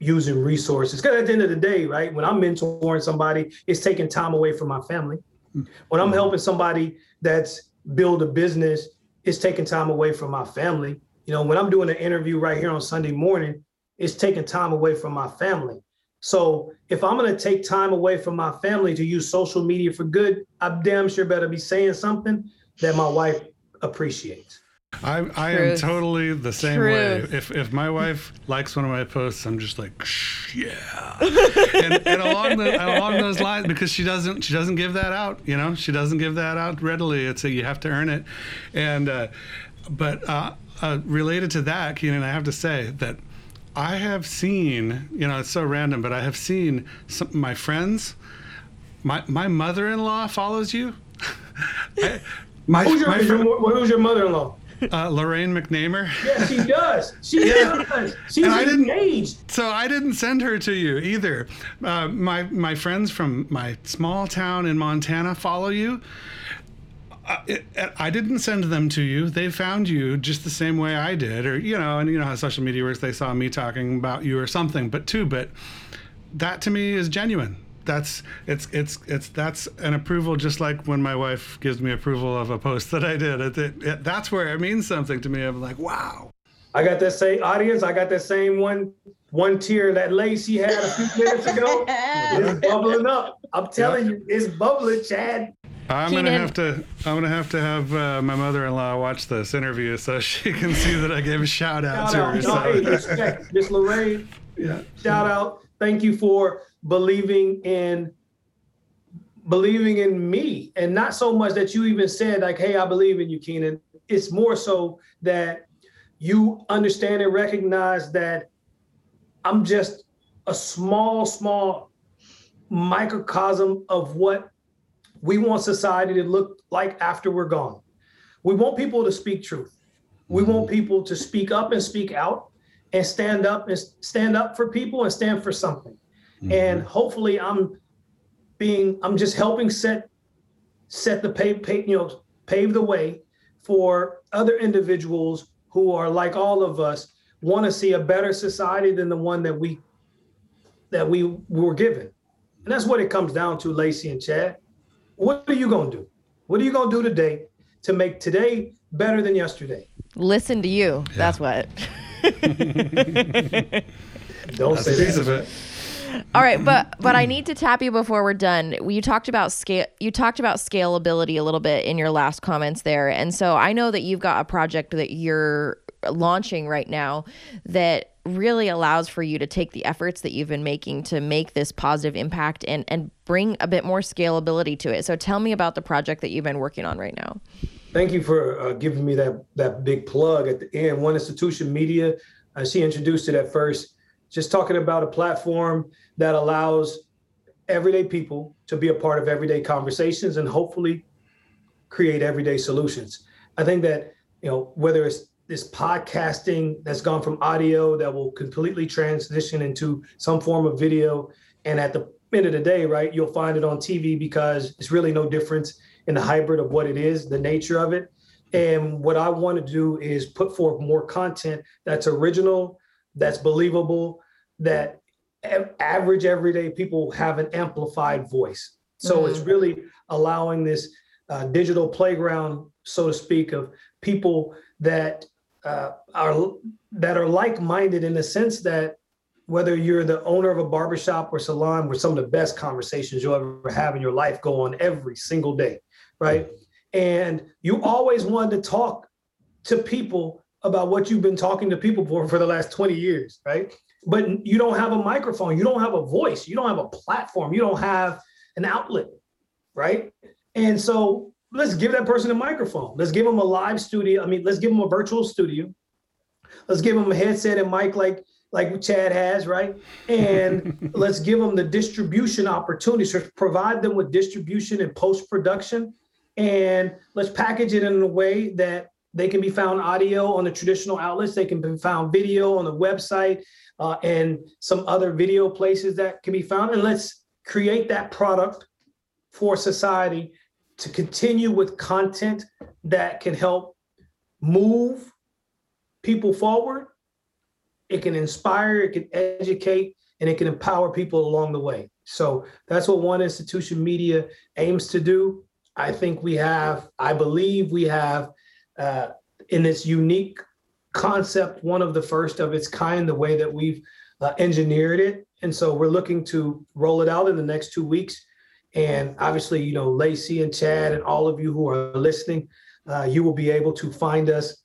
using resources. Because at the end of the day right when i'm mentoring somebody it's taking time away from my family. When i'm mm-hmm. helping somebody that's build a business it's taking time away from my family you know, when I'm doing an interview right here on Sunday morning, it's taking time away from my family. So if I'm going to take time away from my family to use social media for good, I damn sure better be saying something that my wife appreciates. I, I am totally the same Truth. way. If if my wife likes one of my posts, I'm just like, yeah. and, and along the, along those lines, because she doesn't she doesn't give that out. You know, she doesn't give that out readily. It's a you have to earn it. And uh, but uh, uh, related to that, Keenan, I have to say that I have seen, you know, it's so random, but I have seen some my friends. My my mother-in-law follows you. I, my, who's, your, my fr- who's your mother-in-law? Uh, Lorraine McNamer. Yeah, she does. She yeah. does. She's and engaged. So I didn't send her to you either. Uh, my my friends from my small town in Montana follow you, I, I didn't send them to you. They found you just the same way I did, or you know, and you know how social media works. They saw me talking about you or something. But two, but that to me is genuine. That's it's it's it's that's an approval, just like when my wife gives me approval of a post that I did. It, it, it, that's where it means something to me. I'm like, wow. I got that same audience. I got that same one one tear that Lacey had a few minutes ago. it's bubbling up. I'm telling you, it's bubbling, Chad. I'm Keenan. gonna have to. I'm gonna have to have uh, my mother-in-law watch this interview so she can see that I gave a shout out shout to out. her. No, so. hey, respect, Miss Lorraine. Yeah. Shout out. Thank you for believing in believing in me, and not so much that you even said like, "Hey, I believe in you, Keenan." It's more so that you understand and recognize that I'm just a small, small microcosm of what we want society to look like after we're gone. We want people to speak truth. We want mm-hmm. people to speak up and speak out and stand up and stand up for people and stand for something. Mm-hmm. And hopefully I'm being I'm just helping set set the pay, pay you know pave the way for other individuals who are like all of us want to see a better society than the one that we that we were given. And that's what it comes down to, Lacey and Chad what are you going to do? What are you going to do today to make today better than yesterday? Listen to you. Yeah. That's what. Don't That's say that. Of it. All right, but but I need to tap you before we're done. You talked about scale. You talked about scalability a little bit in your last comments there, and so I know that you've got a project that you're launching right now that really allows for you to take the efforts that you've been making to make this positive impact and and bring a bit more scalability to it. So tell me about the project that you've been working on right now. Thank you for uh, giving me that that big plug at the end. One Institution Media, uh, she introduced it at first, just talking about a platform that allows everyday people to be a part of everyday conversations and hopefully create everyday solutions. I think that you know whether it's this podcasting that's gone from audio that will completely transition into some form of video. And at the end of the day, right, you'll find it on TV because it's really no difference in the hybrid of what it is, the nature of it. And what I want to do is put forth more content that's original, that's believable, that average everyday people have an amplified voice. So mm-hmm. it's really allowing this uh, digital playground, so to speak, of people that uh, are that are like-minded in the sense that whether you're the owner of a barbershop or salon where some of the best conversations you'll ever have in your life go on every single day right and you always wanted to talk to people about what you've been talking to people for for the last 20 years, right? But you don't have a microphone, you don't have a voice, you don't have a platform, you don't have an outlet, right? And so let's give that person a microphone. Let's give them a live studio. I mean, let's give them a virtual studio. Let's give them a headset and mic like like Chad has, right? And let's give them the distribution opportunities, so provide them with distribution and post production. And let's package it in a way that they can be found audio on the traditional outlets, they can be found video on the website, uh, and some other video places that can be found. And let's create that product for society to continue with content that can help move people forward it can inspire, it can educate, and it can empower people along the way. So that's what One Institution Media aims to do. I think we have, I believe we have, uh, in this unique concept, one of the first of its kind, the way that we've uh, engineered it. And so we're looking to roll it out in the next two weeks. And obviously, you know, Lacey and Chad and all of you who are listening, uh, you will be able to find us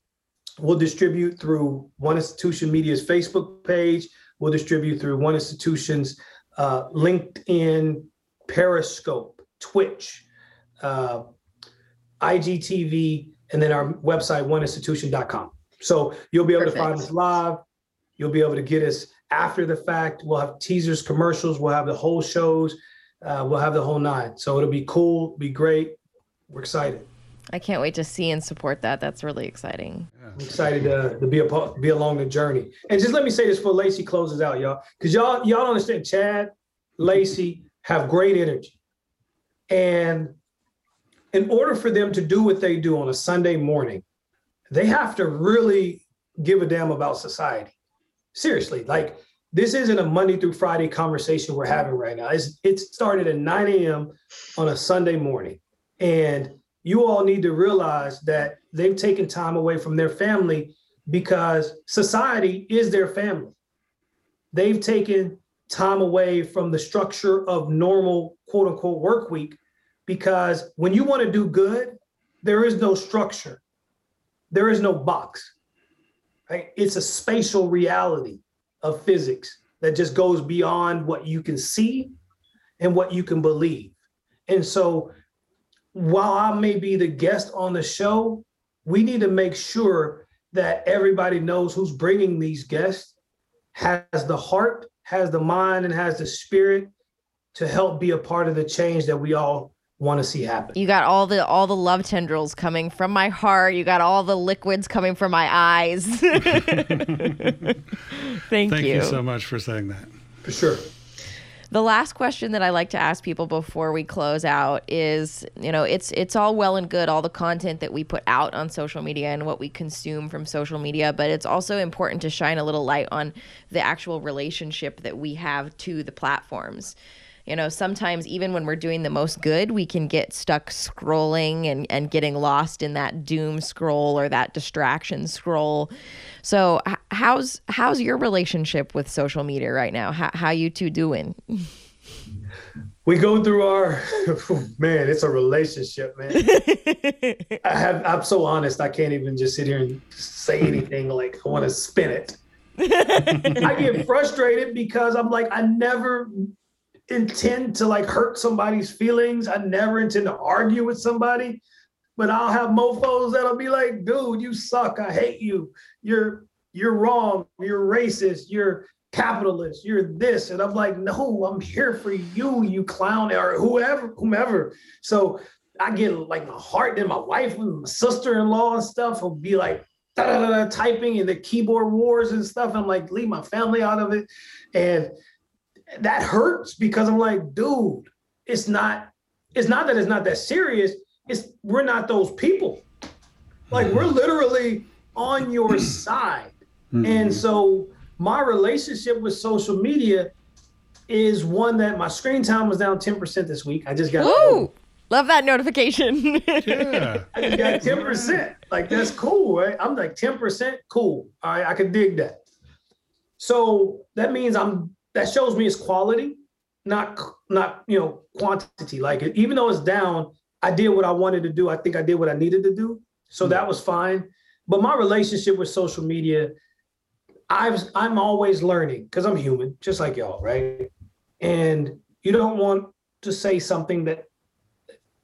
We'll distribute through One Institution Media's Facebook page. We'll distribute through One Institution's uh, LinkedIn, Periscope, Twitch, uh, IGTV, and then our website, oneinstitution.com. So you'll be able Perfect. to find us live. You'll be able to get us after the fact. We'll have teasers, commercials. We'll have the whole shows. Uh, we'll have the whole nine. So it'll be cool, be great. We're excited. I can't wait to see and support that. That's really exciting. I'm excited to, to be a be along the journey. And just let me say this before Lacey closes out, y'all, because y'all y'all understand. Chad, Lacey have great energy, and in order for them to do what they do on a Sunday morning, they have to really give a damn about society. Seriously, like this isn't a Monday through Friday conversation we're having right now. It's it started at 9 a.m. on a Sunday morning, and you all need to realize that they've taken time away from their family because society is their family. They've taken time away from the structure of normal quote unquote work week because when you want to do good, there is no structure, there is no box. Right? It's a spatial reality of physics that just goes beyond what you can see and what you can believe. And so while I may be the guest on the show, we need to make sure that everybody knows who's bringing these guests has the heart, has the mind, and has the spirit to help be a part of the change that we all want to see happen. You got all the all the love tendrils coming from my heart. You got all the liquids coming from my eyes. Thank, you. Thank you. you so much for saying that. For sure. The last question that I like to ask people before we close out is, you know, it's it's all well and good all the content that we put out on social media and what we consume from social media, but it's also important to shine a little light on the actual relationship that we have to the platforms you know sometimes even when we're doing the most good we can get stuck scrolling and, and getting lost in that doom scroll or that distraction scroll. So how's how's your relationship with social media right now? How, how you two doing? We go through our man it's a relationship man. I have i'm so honest i can't even just sit here and say anything like i want to spin it. I get frustrated because I'm like, I never intend to like hurt somebody's feelings. I never intend to argue with somebody, but I'll have mofos that'll be like, dude, you suck. I hate you. You're you're wrong. You're racist. You're capitalist. You're this. And I'm like, no, I'm here for you, you clown, or whoever, whomever. So I get like my heart, and my wife and my sister-in-law and stuff will be like typing in the keyboard wars and stuff. I'm like, leave my family out of it. And that hurts because I'm like, dude, it's not, it's not that it's not that serious. It's we're not those people. Like we're mm-hmm. literally on your side. Mm-hmm. And so my relationship with social media is one that my screen time was down 10% this week. I just got Woo! Love that notification. yeah. I just got 10%. Like that's cool, right? I'm like 10% cool. All right, I can dig that. So that means I'm that shows me it's quality, not not you know quantity. Like even though it's down, I did what I wanted to do. I think I did what I needed to do. So mm-hmm. that was fine. But my relationship with social media, I've I'm always learning because I'm human, just like y'all, right? And you don't want to say something that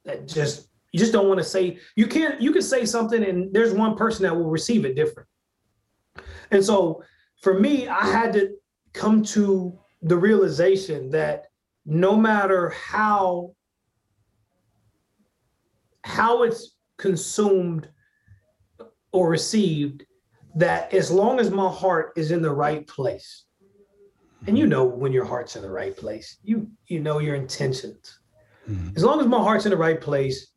that just you just don't want to say you can't you can say something and there's one person that will receive it different. And so for me, I had to come to the realization that no matter how how it's consumed or received that as long as my heart is in the right place and you know when your heart's in the right place you you know your intentions. Mm-hmm. as long as my heart's in the right place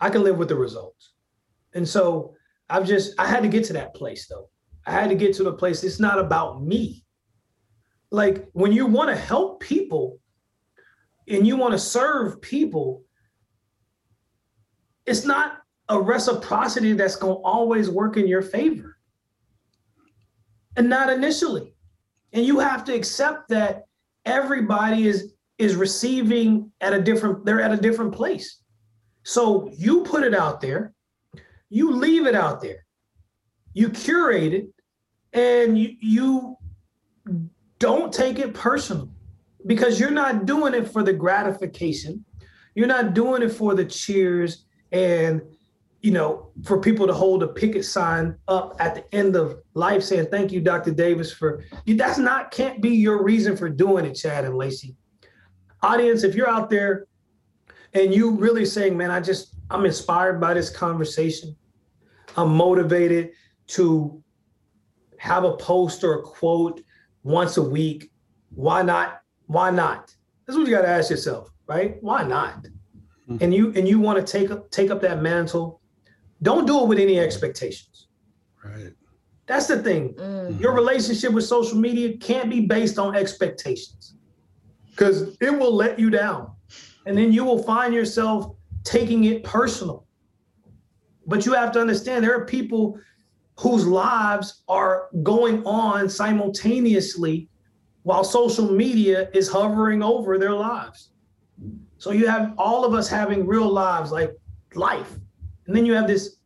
i can live with the results. And so i've just i had to get to that place though. I had to get to the place it's not about me like when you want to help people and you want to serve people it's not a reciprocity that's going to always work in your favor. And not initially. And you have to accept that everybody is is receiving at a different they're at a different place. So you put it out there, you leave it out there. You curate it and you, you don't take it personal because you're not doing it for the gratification. You're not doing it for the cheers and you know, for people to hold a picket sign up at the end of life saying, thank you, Dr. Davis, for that's not can't be your reason for doing it, Chad and Lacey. Audience, if you're out there and you really saying, man, I just I'm inspired by this conversation. I'm motivated to have a post or a quote once a week. Why not? Why not? That's what you got to ask yourself, right? Why not? Mm-hmm. And you and you want to take up take up that mantle don't do it with any expectations. Right. That's the thing. Mm-hmm. Your relationship with social media can't be based on expectations because it will let you down. And then you will find yourself taking it personal. But you have to understand there are people whose lives are going on simultaneously while social media is hovering over their lives. So you have all of us having real lives like life and then you have this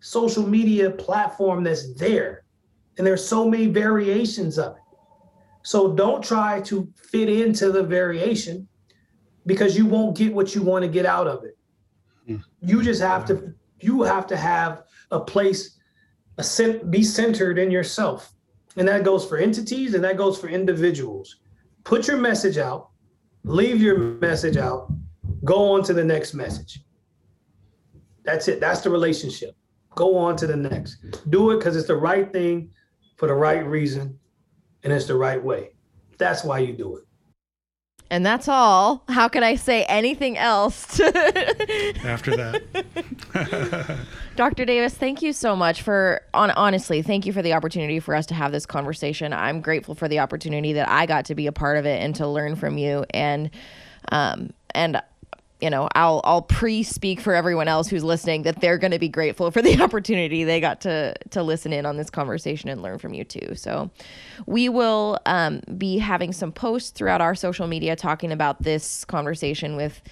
social media platform that's there, and there's so many variations of it. So don't try to fit into the variation because you won't get what you want to get out of it. Mm. You just have to you have to have a place be centered in yourself. And that goes for entities and that goes for individuals. Put your message out, leave your message out, go on to the next message. That's it. That's the relationship. Go on to the next. Do it because it's the right thing for the right reason and it's the right way. That's why you do it. And that's all. How can I say anything else? After that. Dr. Davis, thank you so much for on honestly, thank you for the opportunity for us to have this conversation. I'm grateful for the opportunity that I got to be a part of it and to learn from you and um and you know, I'll I'll pre-speak for everyone else who's listening that they're going to be grateful for the opportunity they got to to listen in on this conversation and learn from you too. So, we will um, be having some posts throughout our social media talking about this conversation with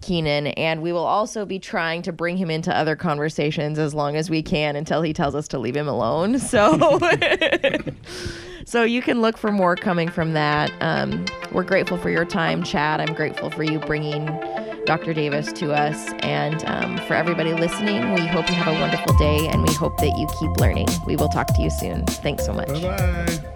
Keenan, and we will also be trying to bring him into other conversations as long as we can until he tells us to leave him alone. So. so you can look for more coming from that. Um, we're grateful for your time, Chad. I'm grateful for you bringing Dr. Davis to us. And um, for everybody listening, we hope you have a wonderful day and we hope that you keep learning. We will talk to you soon. Thanks so much. Bye bye.